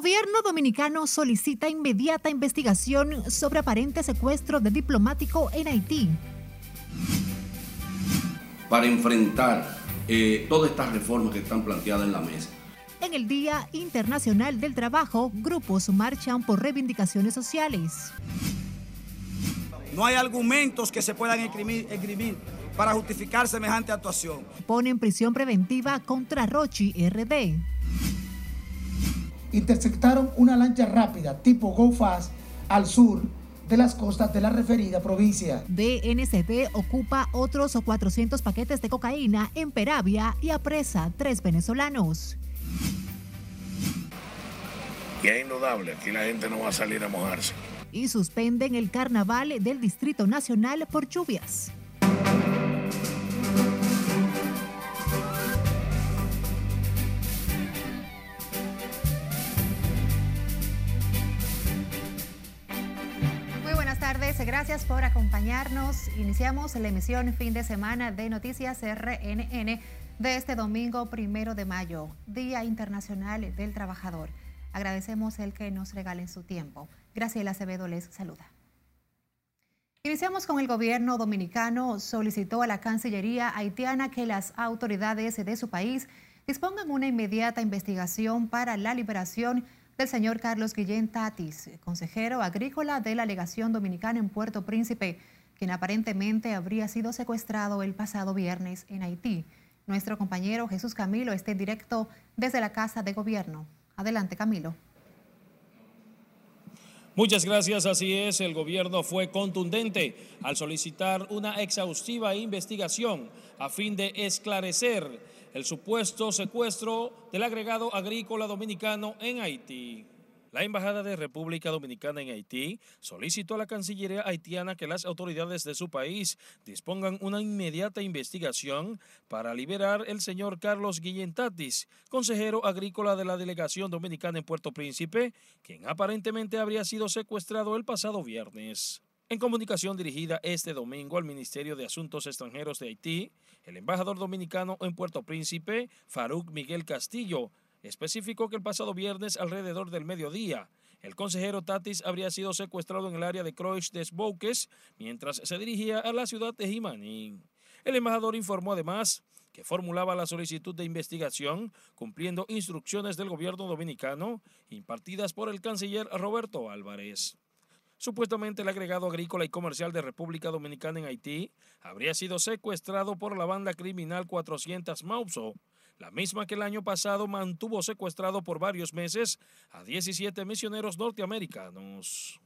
Gobierno dominicano solicita inmediata investigación sobre aparente secuestro de diplomático en Haití. Para enfrentar eh, todas estas reformas que están planteadas en la mesa. En el Día Internacional del Trabajo, grupos marchan por reivindicaciones sociales. No hay argumentos que se puedan escribir para justificar semejante actuación. Ponen prisión preventiva contra Rochi RD interceptaron una lancha rápida tipo Go Fast al sur de las costas de la referida provincia. DNCD ocupa otros 400 paquetes de cocaína en Peravia y apresa tres venezolanos. Y es indudable, aquí la gente no va a salir a mojarse. Y suspenden el carnaval del Distrito Nacional por lluvias. Gracias por acompañarnos. Iniciamos la emisión fin de semana de Noticias RNN de este domingo primero de mayo, Día Internacional del Trabajador. Agradecemos el que nos regalen su tiempo. Graciela Acevedo les saluda. Iniciamos con el gobierno dominicano. Solicitó a la Cancillería haitiana que las autoridades de su país dispongan una inmediata investigación para la liberación del señor Carlos Guillén Tatis, consejero agrícola de la legación dominicana en Puerto Príncipe, quien aparentemente habría sido secuestrado el pasado viernes en Haití. Nuestro compañero Jesús Camilo está en directo desde la Casa de Gobierno. Adelante, Camilo. Muchas gracias, así es, el gobierno fue contundente al solicitar una exhaustiva investigación a fin de esclarecer el supuesto secuestro del agregado agrícola dominicano en Haití. La Embajada de República Dominicana en Haití solicitó a la Cancillería haitiana que las autoridades de su país dispongan una inmediata investigación para liberar el señor Carlos Guillén Tatis, consejero agrícola de la delegación dominicana en Puerto Príncipe, quien aparentemente habría sido secuestrado el pasado viernes. En comunicación dirigida este domingo al Ministerio de Asuntos Extranjeros de Haití, el embajador dominicano en Puerto Príncipe, Farouk Miguel Castillo, especificó que el pasado viernes alrededor del mediodía, el consejero Tatis habría sido secuestrado en el área de Croix des Bouques mientras se dirigía a la ciudad de Jimaní. El embajador informó además que formulaba la solicitud de investigación cumpliendo instrucciones del gobierno dominicano impartidas por el canciller Roberto Álvarez. Supuestamente el agregado agrícola y comercial de República Dominicana en Haití habría sido secuestrado por la banda criminal 400 Mauso, la misma que el año pasado mantuvo secuestrado por varios meses a 17 misioneros norteamericanos.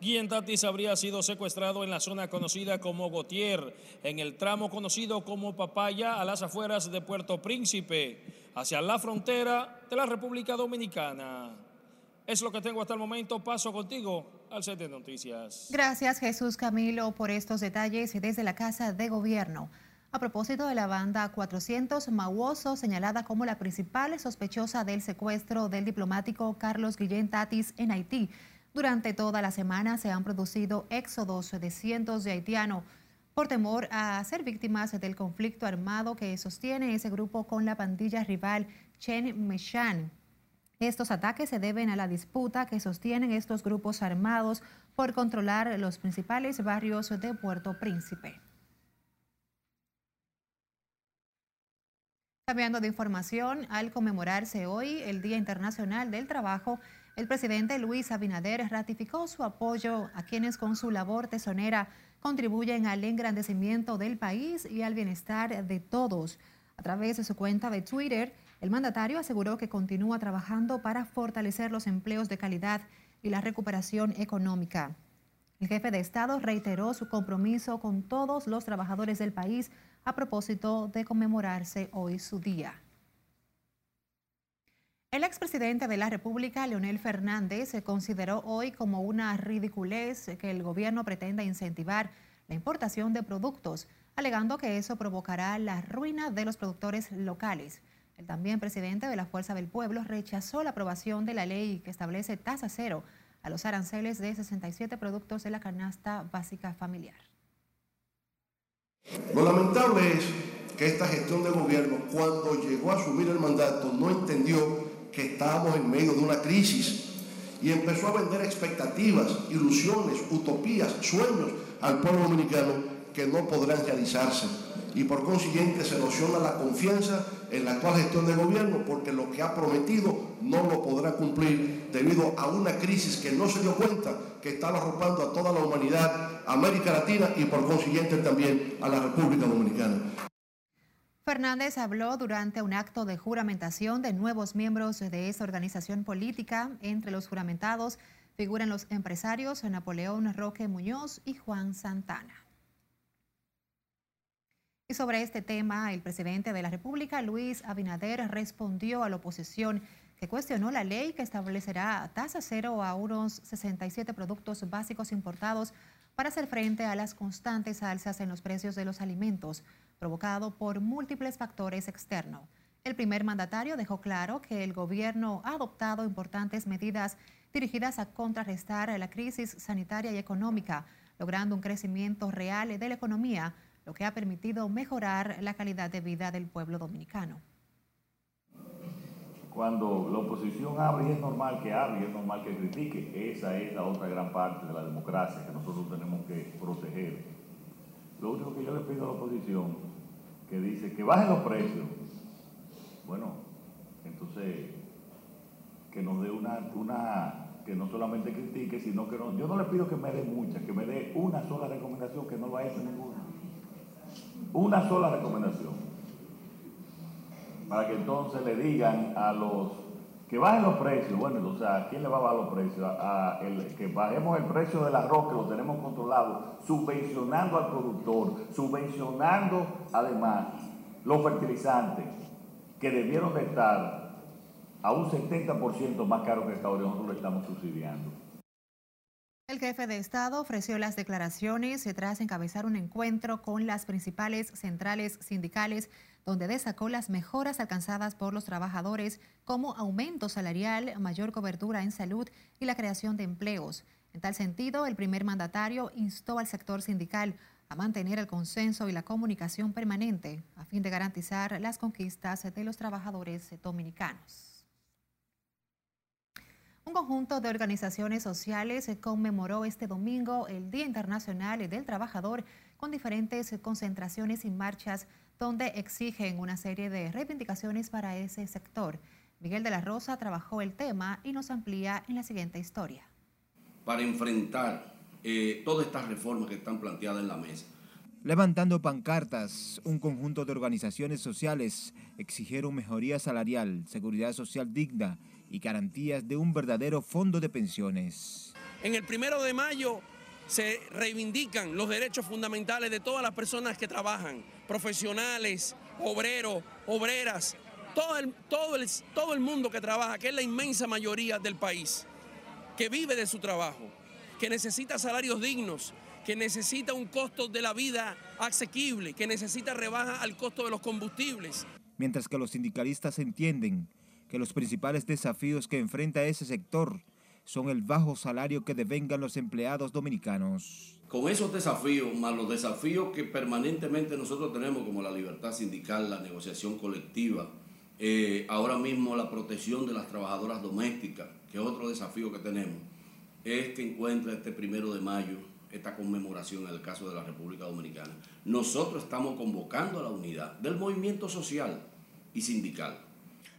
Guillén Tatis habría sido secuestrado en la zona conocida como Gautier, en el tramo conocido como Papaya, a las afueras de Puerto Príncipe, hacia la frontera de la República Dominicana. Es lo que tengo hasta el momento. Paso contigo al set de noticias. Gracias Jesús Camilo por estos detalles desde la Casa de Gobierno. A propósito de la banda 400 Mauoso, señalada como la principal sospechosa del secuestro del diplomático Carlos Guillén Tatis en Haití, durante toda la semana se han producido éxodos de cientos de haitianos por temor a ser víctimas del conflicto armado que sostiene ese grupo con la pandilla rival Chen Mechan. Estos ataques se deben a la disputa que sostienen estos grupos armados por controlar los principales barrios de Puerto Príncipe. Cambiando de información, al conmemorarse hoy el Día Internacional del Trabajo, el presidente Luis Abinader ratificó su apoyo a quienes con su labor tesonera contribuyen al engrandecimiento del país y al bienestar de todos. A través de su cuenta de Twitter, el mandatario aseguró que continúa trabajando para fortalecer los empleos de calidad y la recuperación económica. El jefe de Estado reiteró su compromiso con todos los trabajadores del país a propósito de conmemorarse hoy su día. El expresidente de la República, Leonel Fernández, se consideró hoy como una ridiculez que el gobierno pretenda incentivar la importación de productos, alegando que eso provocará la ruina de los productores locales. El también presidente de la Fuerza del Pueblo rechazó la aprobación de la ley que establece tasa cero a los aranceles de 67 productos de la canasta básica familiar. Lo lamentable es que esta gestión de gobierno, cuando llegó a asumir el mandato, no entendió que estábamos en medio de una crisis y empezó a vender expectativas, ilusiones, utopías, sueños al pueblo dominicano que no podrán realizarse. Y por consiguiente se erosiona la confianza en la actual gestión del gobierno porque lo que ha prometido no lo podrá cumplir debido a una crisis que no se dio cuenta que estaba arropando a toda la humanidad, a América Latina y por consiguiente también a la República Dominicana. Fernández habló durante un acto de juramentación de nuevos miembros de esa organización política. Entre los juramentados figuran los empresarios Napoleón Roque Muñoz y Juan Santana. Y sobre este tema, el presidente de la República, Luis Abinader, respondió a la oposición que cuestionó la ley que establecerá tasa cero a unos 67 productos básicos importados para hacer frente a las constantes alzas en los precios de los alimentos, provocado por múltiples factores externos. El primer mandatario dejó claro que el gobierno ha adoptado importantes medidas dirigidas a contrarrestar la crisis sanitaria y económica, logrando un crecimiento real de la economía, lo que ha permitido mejorar la calidad de vida del pueblo dominicano cuando la oposición y es normal que hable y es normal que critique, esa es la otra gran parte de la democracia que nosotros tenemos que proteger. Lo único que yo le pido a la oposición, que dice que bajen los precios, bueno, entonces que nos dé una, una que no solamente critique, sino que no, yo no le pido que me dé muchas, que me dé una sola recomendación, que no lo ha hecho ninguna. Una sola recomendación para que entonces le digan a los que bajen los precios, bueno, o sea, ¿a quién le va a bajar los precios? A, que bajemos el precio del arroz, que lo tenemos controlado, subvencionando al productor, subvencionando además los fertilizantes, que debieron de estar a un 70% más caros que Estados Unidos, nosotros lo estamos subsidiando. El jefe de Estado ofreció las declaraciones tras encabezar un encuentro con las principales centrales sindicales donde destacó las mejoras alcanzadas por los trabajadores como aumento salarial, mayor cobertura en salud y la creación de empleos. En tal sentido, el primer mandatario instó al sector sindical a mantener el consenso y la comunicación permanente a fin de garantizar las conquistas de los trabajadores dominicanos. Un conjunto de organizaciones sociales conmemoró este domingo el Día Internacional del Trabajador con diferentes concentraciones y marchas donde exigen una serie de reivindicaciones para ese sector. Miguel de la Rosa trabajó el tema y nos amplía en la siguiente historia. Para enfrentar eh, todas estas reformas que están planteadas en la mesa. Levantando pancartas, un conjunto de organizaciones sociales exigieron mejoría salarial, seguridad social digna y garantías de un verdadero fondo de pensiones. En el primero de mayo se reivindican los derechos fundamentales de todas las personas que trabajan, profesionales, obreros, obreras, todo el, todo, el, todo el mundo que trabaja, que es la inmensa mayoría del país, que vive de su trabajo, que necesita salarios dignos, que necesita un costo de la vida asequible, que necesita rebaja al costo de los combustibles. Mientras que los sindicalistas entienden que los principales desafíos que enfrenta ese sector son el bajo salario que devengan los empleados dominicanos. Con esos desafíos, más los desafíos que permanentemente nosotros tenemos, como la libertad sindical, la negociación colectiva, eh, ahora mismo la protección de las trabajadoras domésticas, que es otro desafío que tenemos, es que encuentra este primero de mayo esta conmemoración en el caso de la República Dominicana. Nosotros estamos convocando a la unidad del movimiento social y sindical.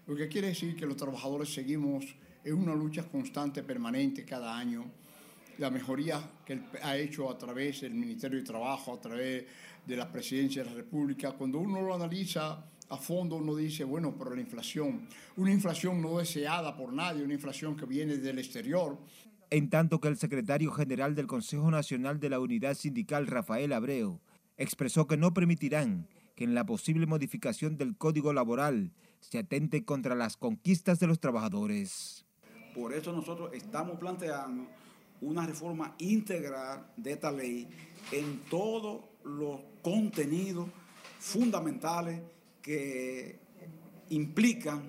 Lo que quiere decir que los trabajadores seguimos es una lucha constante, permanente cada año. La mejoría que ha hecho a través del Ministerio de Trabajo, a través de la Presidencia de la República, cuando uno lo analiza a fondo, uno dice, bueno, pero la inflación, una inflación no deseada por nadie, una inflación que viene del exterior. En tanto que el secretario general del Consejo Nacional de la Unidad Sindical, Rafael Abreu, expresó que no permitirán que en la posible modificación del Código Laboral se atente contra las conquistas de los trabajadores. Por eso nosotros estamos planteando una reforma integral de esta ley en todos los contenidos fundamentales que implican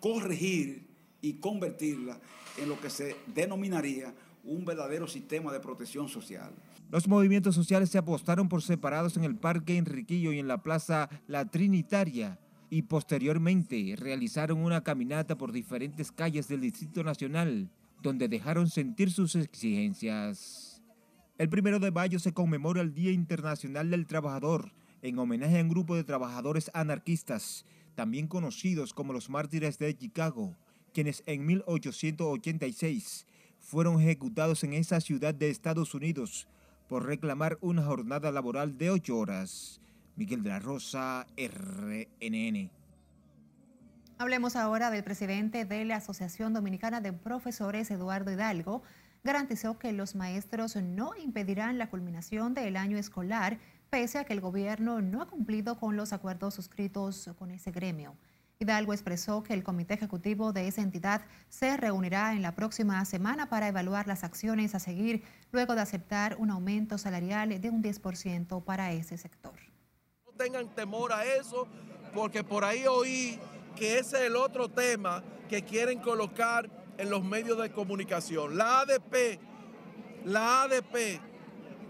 corregir y convertirla en lo que se denominaría un verdadero sistema de protección social. Los movimientos sociales se apostaron por separados en el Parque Enriquillo y en la Plaza La Trinitaria y posteriormente realizaron una caminata por diferentes calles del Distrito Nacional, donde dejaron sentir sus exigencias. El primero de mayo se conmemora el Día Internacional del Trabajador, en homenaje a un grupo de trabajadores anarquistas, también conocidos como los mártires de Chicago, quienes en 1886 fueron ejecutados en esa ciudad de Estados Unidos por reclamar una jornada laboral de ocho horas. Miguel de la Rosa, RNN. Hablemos ahora del presidente de la Asociación Dominicana de Profesores, Eduardo Hidalgo. Garantizó que los maestros no impedirán la culminación del año escolar, pese a que el gobierno no ha cumplido con los acuerdos suscritos con ese gremio. Hidalgo expresó que el comité ejecutivo de esa entidad se reunirá en la próxima semana para evaluar las acciones a seguir luego de aceptar un aumento salarial de un 10% para ese sector. Tengan temor a eso, porque por ahí oí que ese es el otro tema que quieren colocar en los medios de comunicación. La ADP, la ADP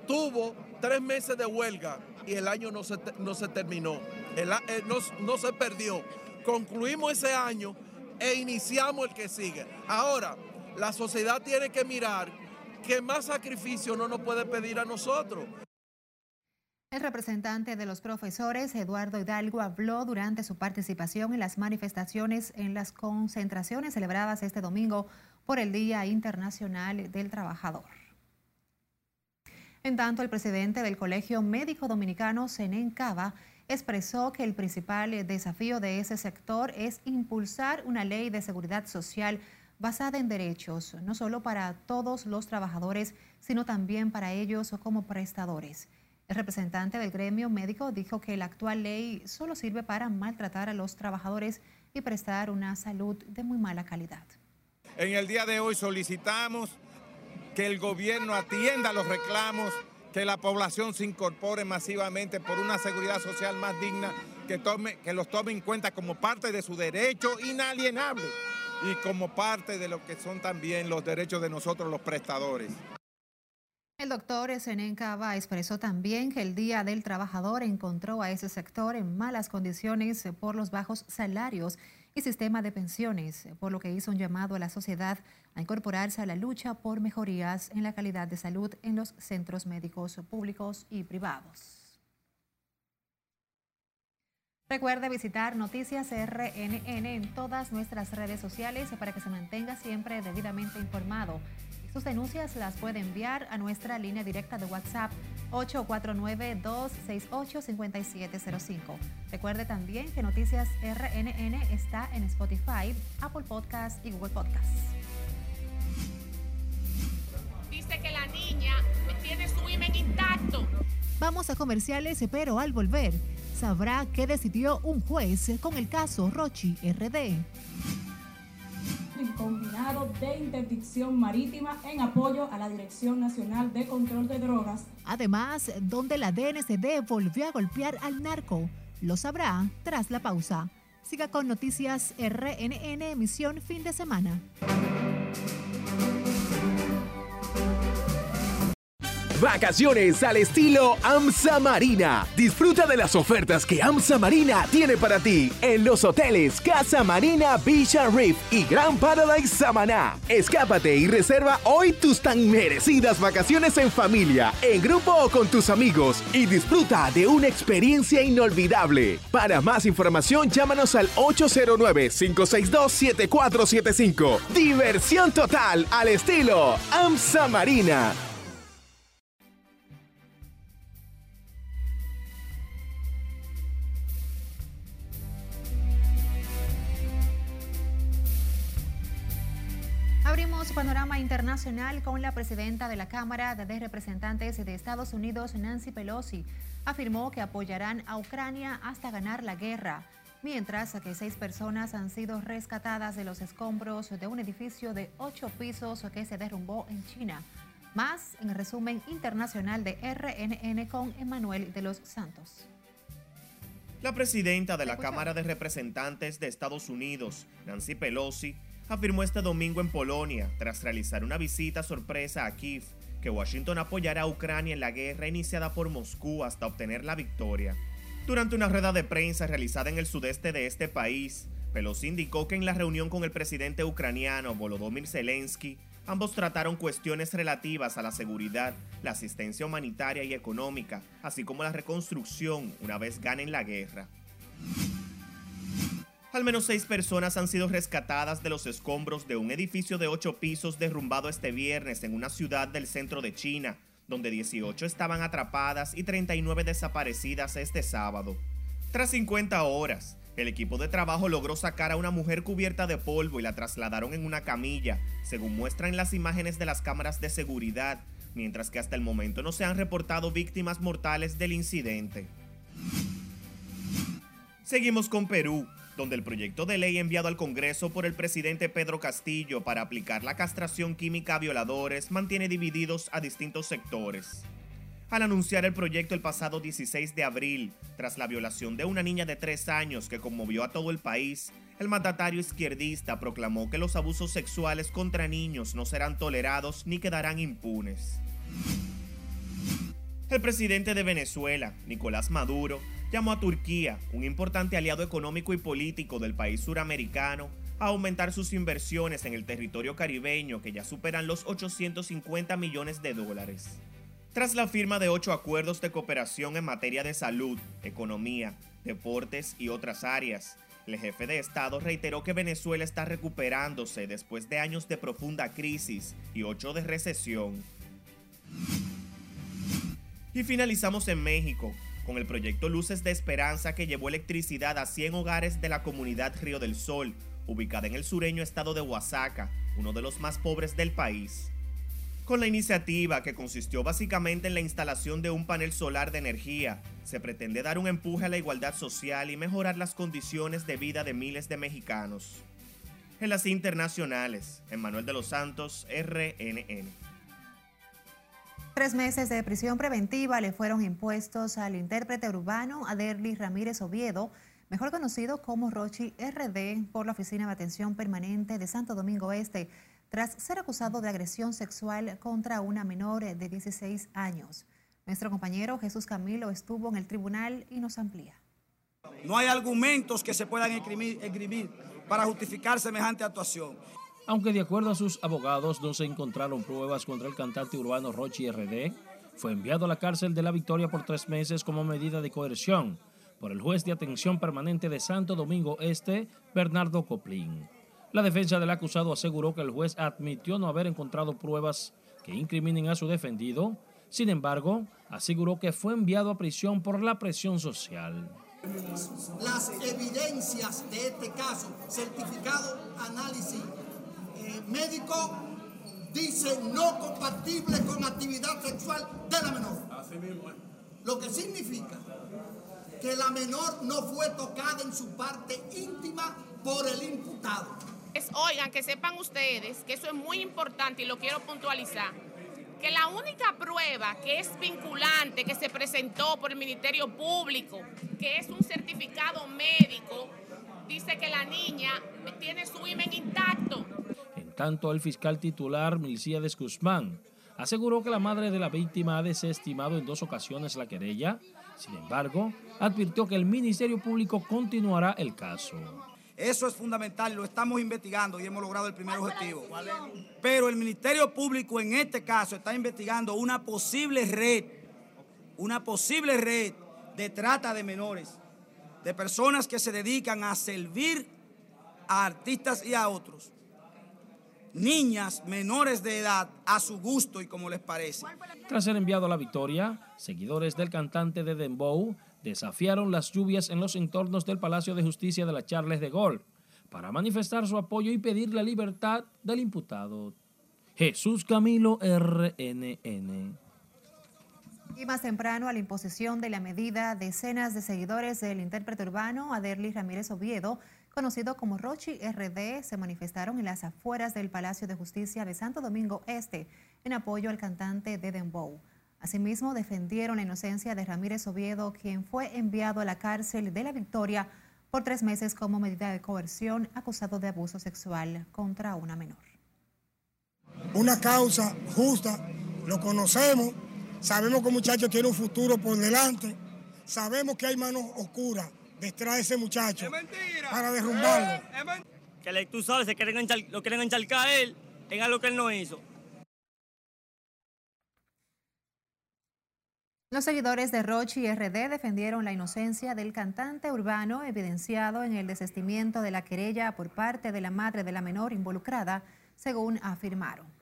tuvo tres meses de huelga y el año no se, no se terminó, eh, no, no se perdió concluimos ese año e iniciamos el que sigue. Ahora, la sociedad tiene que mirar que más sacrificio no nos puede pedir a nosotros. El representante de los profesores, Eduardo Hidalgo, habló durante su participación en las manifestaciones en las concentraciones celebradas este domingo por el Día Internacional del Trabajador. En tanto, el presidente del Colegio Médico Dominicano, Zenén Cava, expresó que el principal desafío de ese sector es impulsar una ley de seguridad social basada en derechos, no solo para todos los trabajadores, sino también para ellos como prestadores. El representante del gremio médico dijo que la actual ley solo sirve para maltratar a los trabajadores y prestar una salud de muy mala calidad. En el día de hoy solicitamos que el gobierno atienda los reclamos que la población se incorpore masivamente por una seguridad social más digna, que, los tome en cuenta como parte de su derecho inalienable y como parte de lo que son también los derechos de nosotros los prestadores. El doctor Senen Cava expresó también que el Día del Trabajador encontró a ese sector en malas condiciones por los bajos salarios y sistema de pensiones, por lo que hizo un llamado a la sociedad a incorporarse a la lucha por mejorías en la calidad de salud en los centros médicos públicos y privados. Recuerde visitar Noticias RNN en todas nuestras redes sociales para que se mantenga siempre debidamente informado. Sus denuncias las puede enviar a nuestra línea directa de WhatsApp 849-268-5705. Recuerde también que Noticias RNN está en Spotify, Apple Podcasts y Google Podcasts. Dice que la niña tiene su imen intacto. Vamos a comerciales, pero al volver sabrá qué decidió un juez con el caso Rochi RD combinado de interdicción marítima en apoyo a la Dirección Nacional de Control de Drogas. Además, donde la DNCD volvió a golpear al narco. Lo sabrá tras la pausa. Siga con Noticias RNN emisión fin de semana. Vacaciones al estilo AMSA Marina. Disfruta de las ofertas que AMSA Marina tiene para ti en los hoteles Casa Marina and Reef y Grand Paradise Samaná. Escápate y reserva hoy tus tan merecidas vacaciones en familia, en grupo o con tus amigos y disfruta de una experiencia inolvidable. Para más información, llámanos al 809-562-7475. Diversión total al estilo AMSA Marina. Abrimos panorama internacional con la presidenta de la Cámara de Representantes de Estados Unidos, Nancy Pelosi. Afirmó que apoyarán a Ucrania hasta ganar la guerra, mientras que seis personas han sido rescatadas de los escombros de un edificio de ocho pisos que se derrumbó en China. Más en el resumen internacional de RNN con Emanuel de los Santos. La presidenta de la Cámara de Representantes de Estados Unidos, Nancy Pelosi, afirmó este domingo en Polonia, tras realizar una visita sorpresa a Kiev, que Washington apoyará a Ucrania en la guerra iniciada por Moscú hasta obtener la victoria. Durante una rueda de prensa realizada en el sudeste de este país, Pelosi indicó que en la reunión con el presidente ucraniano Volodymyr Zelensky, ambos trataron cuestiones relativas a la seguridad, la asistencia humanitaria y económica, así como la reconstrucción una vez ganen la guerra. Al menos seis personas han sido rescatadas de los escombros de un edificio de ocho pisos derrumbado este viernes en una ciudad del centro de China, donde 18 estaban atrapadas y 39 desaparecidas este sábado. Tras 50 horas, el equipo de trabajo logró sacar a una mujer cubierta de polvo y la trasladaron en una camilla, según muestran las imágenes de las cámaras de seguridad, mientras que hasta el momento no se han reportado víctimas mortales del incidente. Seguimos con Perú, donde el proyecto de ley enviado al Congreso por el presidente Pedro Castillo para aplicar la castración química a violadores mantiene divididos a distintos sectores. Al anunciar el proyecto el pasado 16 de abril, tras la violación de una niña de 3 años que conmovió a todo el país, el mandatario izquierdista proclamó que los abusos sexuales contra niños no serán tolerados ni quedarán impunes. El presidente de Venezuela, Nicolás Maduro, llamó a Turquía, un importante aliado económico y político del país suramericano, a aumentar sus inversiones en el territorio caribeño que ya superan los 850 millones de dólares. Tras la firma de ocho acuerdos de cooperación en materia de salud, economía, deportes y otras áreas, el jefe de Estado reiteró que Venezuela está recuperándose después de años de profunda crisis y ocho de recesión. Y finalizamos en México, con el proyecto Luces de Esperanza que llevó electricidad a 100 hogares de la comunidad Río del Sol, ubicada en el sureño estado de Oaxaca, uno de los más pobres del país. Con la iniciativa, que consistió básicamente en la instalación de un panel solar de energía, se pretende dar un empuje a la igualdad social y mejorar las condiciones de vida de miles de mexicanos. En las internacionales, Emmanuel de los Santos, RNN. Tres meses de prisión preventiva le fueron impuestos al intérprete urbano Aderly Ramírez Oviedo, mejor conocido como Rochi RD, por la Oficina de Atención Permanente de Santo Domingo Este, tras ser acusado de agresión sexual contra una menor de 16 años. Nuestro compañero Jesús Camilo estuvo en el tribunal y nos amplía. No hay argumentos que se puedan esgrimir, para justificar semejante actuación aunque de acuerdo a sus abogados no se encontraron pruebas contra el cantante urbano Rochi RD, fue enviado a la cárcel de la Victoria por tres meses como medida de coerción por el juez de atención permanente de Santo Domingo Este, Bernardo Coplín. La defensa del acusado aseguró que el juez admitió no haber encontrado pruebas que incriminen a su defendido, sin embargo, aseguró que fue enviado a prisión por la presión social. Las evidencias de este caso, certificado análisis médico dice no compatible con actividad sexual de la menor. Lo que significa que la menor no fue tocada en su parte íntima por el imputado. Oigan, que sepan ustedes que eso es muy importante y lo quiero puntualizar, que la única prueba que es vinculante que se presentó por el Ministerio Público, que es un certificado médico, dice que la niña tiene su imen intacto tanto, el fiscal titular Milcíades Guzmán aseguró que la madre de la víctima ha desestimado en dos ocasiones la querella. Sin embargo, advirtió que el Ministerio Público continuará el caso. Eso es fundamental, lo estamos investigando y hemos logrado el primer objetivo. Pero el Ministerio Público en este caso está investigando una posible red, una posible red de trata de menores, de personas que se dedican a servir a artistas y a otros niñas menores de edad a su gusto y como les parece. Tras ser enviado a la victoria, seguidores del cantante de Dembow desafiaron las lluvias en los entornos del Palacio de Justicia de la Charles de Gaulle para manifestar su apoyo y pedir la libertad del imputado. Jesús Camilo RNN. Y más temprano, a la imposición de la medida, decenas de seguidores del intérprete urbano Aderly Ramírez Oviedo conocido como Rochi RD, se manifestaron en las afueras del Palacio de Justicia de Santo Domingo Este en apoyo al cantante de. Asimismo, defendieron la inocencia de Ramírez Oviedo, quien fue enviado a la cárcel de la Victoria por tres meses como medida de coerción acusado de abuso sexual contra una menor. Una causa justa, lo conocemos, sabemos que el muchacho tiene un futuro por delante, sabemos que hay manos oscuras detrás de ese muchacho para derrumbarlo. Que tú sabes, se quieren lo quieren encharcar a él en algo que él no hizo. Los seguidores de Rochi RD defendieron la inocencia del cantante urbano evidenciado en el desestimiento de la querella por parte de la madre de la menor involucrada, según afirmaron.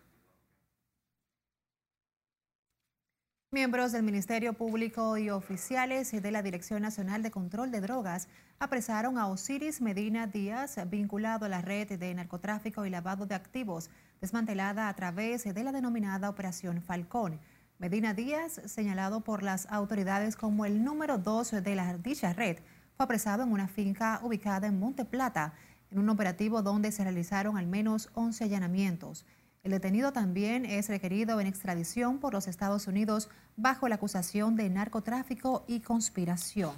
Miembros del Ministerio Público y oficiales de la Dirección Nacional de Control de Drogas apresaron a Osiris Medina Díaz, vinculado a la red de narcotráfico y lavado de activos, desmantelada a través de la denominada Operación Falcón. Medina Díaz, señalado por las autoridades como el número dos de la dicha red, fue apresado en una finca ubicada en Monte Plata, en un operativo donde se realizaron al menos 11 allanamientos. El detenido también es requerido en extradición por los Estados Unidos bajo la acusación de narcotráfico y conspiración.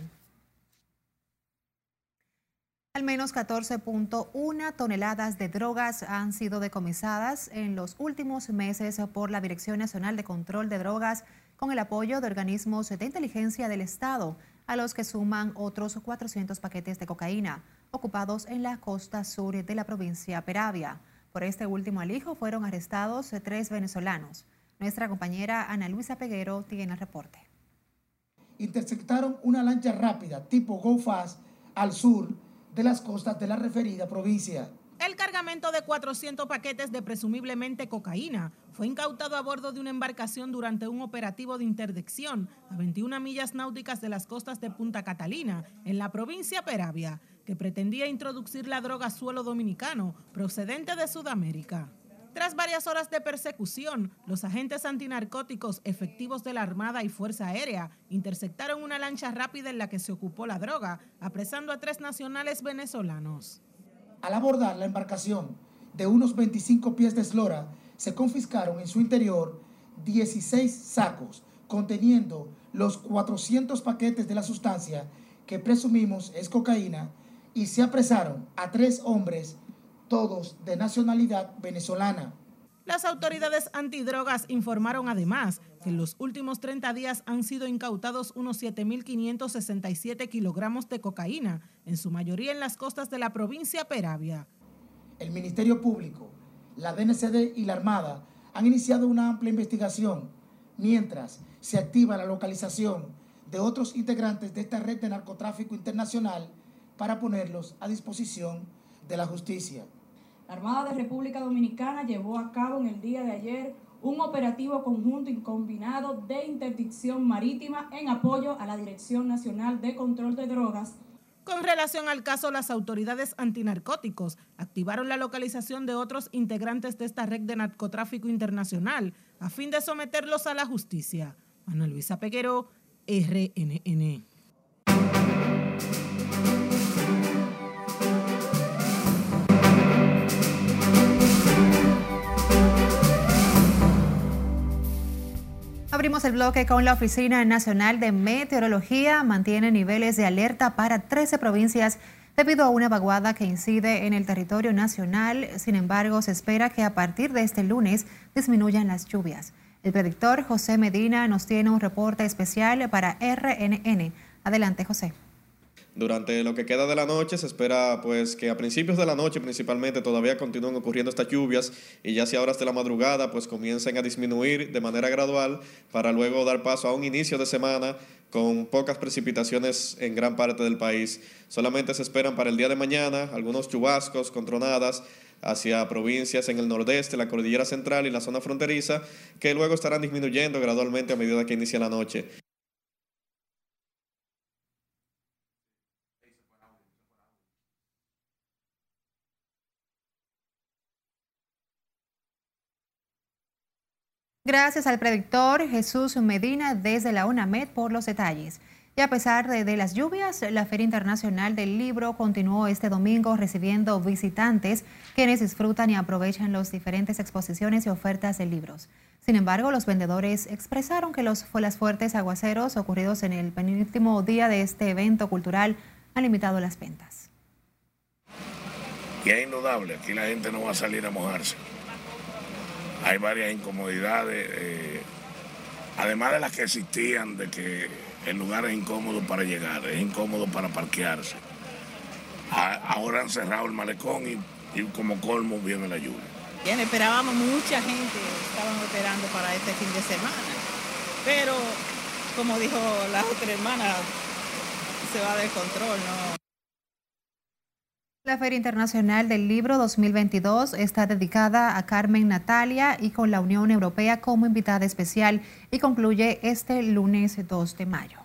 Al menos 14.1 toneladas de drogas han sido decomisadas en los últimos meses por la Dirección Nacional de Control de Drogas con el apoyo de organismos de inteligencia del Estado, a los que suman otros 400 paquetes de cocaína ocupados en la costa sur de la provincia Peravia. Por este último alijo fueron arrestados tres venezolanos. Nuestra compañera Ana Luisa Peguero tiene el reporte. Interceptaron una lancha rápida tipo Go Fast al sur de las costas de la referida provincia. El cargamento de 400 paquetes de presumiblemente cocaína fue incautado a bordo de una embarcación durante un operativo de interdicción a 21 millas náuticas de las costas de Punta Catalina, en la provincia Peravia, que pretendía introducir la droga a suelo dominicano procedente de Sudamérica. Tras varias horas de persecución, los agentes antinarcóticos efectivos de la Armada y Fuerza Aérea interceptaron una lancha rápida en la que se ocupó la droga, apresando a tres nacionales venezolanos. Al abordar la embarcación de unos 25 pies de eslora, se confiscaron en su interior 16 sacos conteniendo los 400 paquetes de la sustancia que presumimos es cocaína y se apresaron a tres hombres todos de nacionalidad venezolana. Las autoridades antidrogas informaron además que en los últimos 30 días han sido incautados unos 7.567 kilogramos de cocaína, en su mayoría en las costas de la provincia Peravia. El Ministerio Público, la DNCD y la Armada han iniciado una amplia investigación, mientras se activa la localización de otros integrantes de esta red de narcotráfico internacional para ponerlos a disposición de la justicia. La Armada de República Dominicana llevó a cabo en el día de ayer un operativo conjunto y combinado de interdicción marítima en apoyo a la Dirección Nacional de Control de Drogas. Con relación al caso, las autoridades antinarcóticos activaron la localización de otros integrantes de esta red de narcotráfico internacional a fin de someterlos a la justicia. Ana Luisa Peguero, RNN. Abrimos el bloque con la Oficina Nacional de Meteorología. Mantiene niveles de alerta para 13 provincias debido a una vaguada que incide en el territorio nacional. Sin embargo, se espera que a partir de este lunes disminuyan las lluvias. El predictor José Medina nos tiene un reporte especial para RNN. Adelante, José. Durante lo que queda de la noche se espera pues que a principios de la noche principalmente todavía continúen ocurriendo estas lluvias y ya hacia horas de la madrugada pues comiencen a disminuir de manera gradual para luego dar paso a un inicio de semana con pocas precipitaciones en gran parte del país. Solamente se esperan para el día de mañana algunos chubascos con tronadas hacia provincias en el nordeste, la cordillera central y la zona fronteriza, que luego estarán disminuyendo gradualmente a medida que inicia la noche. Gracias al predictor Jesús Medina desde la UNAMED por los detalles. Y a pesar de, las lluvias, la Feria Internacional del Libro continuó este domingo recibiendo visitantes quienes disfrutan y aprovechan las diferentes exposiciones y ofertas de libros. Sin embargo, los vendedores expresaron que los, las fuertes aguaceros ocurridos en el penúltimo día de este evento cultural han limitado las ventas. Y es indudable, aquí la gente no va a salir a mojarse hay varias incomodidades, eh, además de las que existían, de que El lugar es incómodo para llegar, es incómodo para parquearse. ahora han cerrado el malecón y, como colmo viene la lluvia. Bien, esperábamos mucha gente, estaban esperando para este fin de semana. Pero, como dijo la otra hermana, se va de control, ¿no? La Feria Internacional del Libro 2022 está dedicada a Carmen Natalia y con la Unión Europea como invitada especial y concluye este lunes 2 de mayo.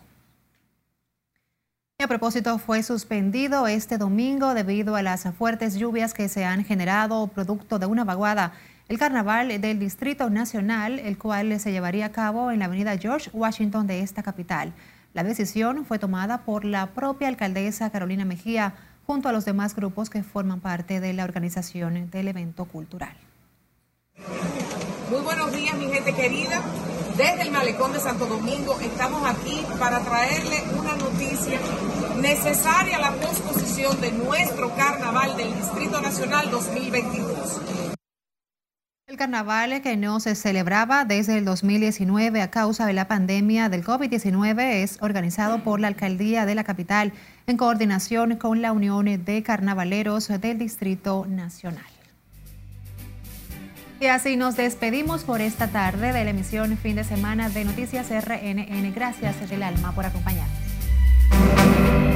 A propósito, fue suspendido este domingo debido a las fuertes lluvias que se han generado producto de una vaguada el carnaval del Distrito Nacional, el cual se llevaría a cabo en la avenida George Washington de esta capital. La decisión fue tomada por la propia alcaldesa Carolina Mejía junto a los demás grupos que forman parte de la organización del evento cultural. Muy buenos días, mi gente querida. Desde el Malecón de Santo Domingo estamos aquí para traerle una noticia necesaria a la posposición de nuestro carnaval del Distrito Nacional 2022. Carnaval que no se celebraba desde el 2019 a causa de la pandemia del COVID-19 es organizado por la alcaldía de la capital en coordinación con la Unión de Carnavaleros del Distrito Nacional. Y así nos despedimos por esta tarde de la emisión fin de semana de Noticias RNN. Gracias del alma por acompañarnos.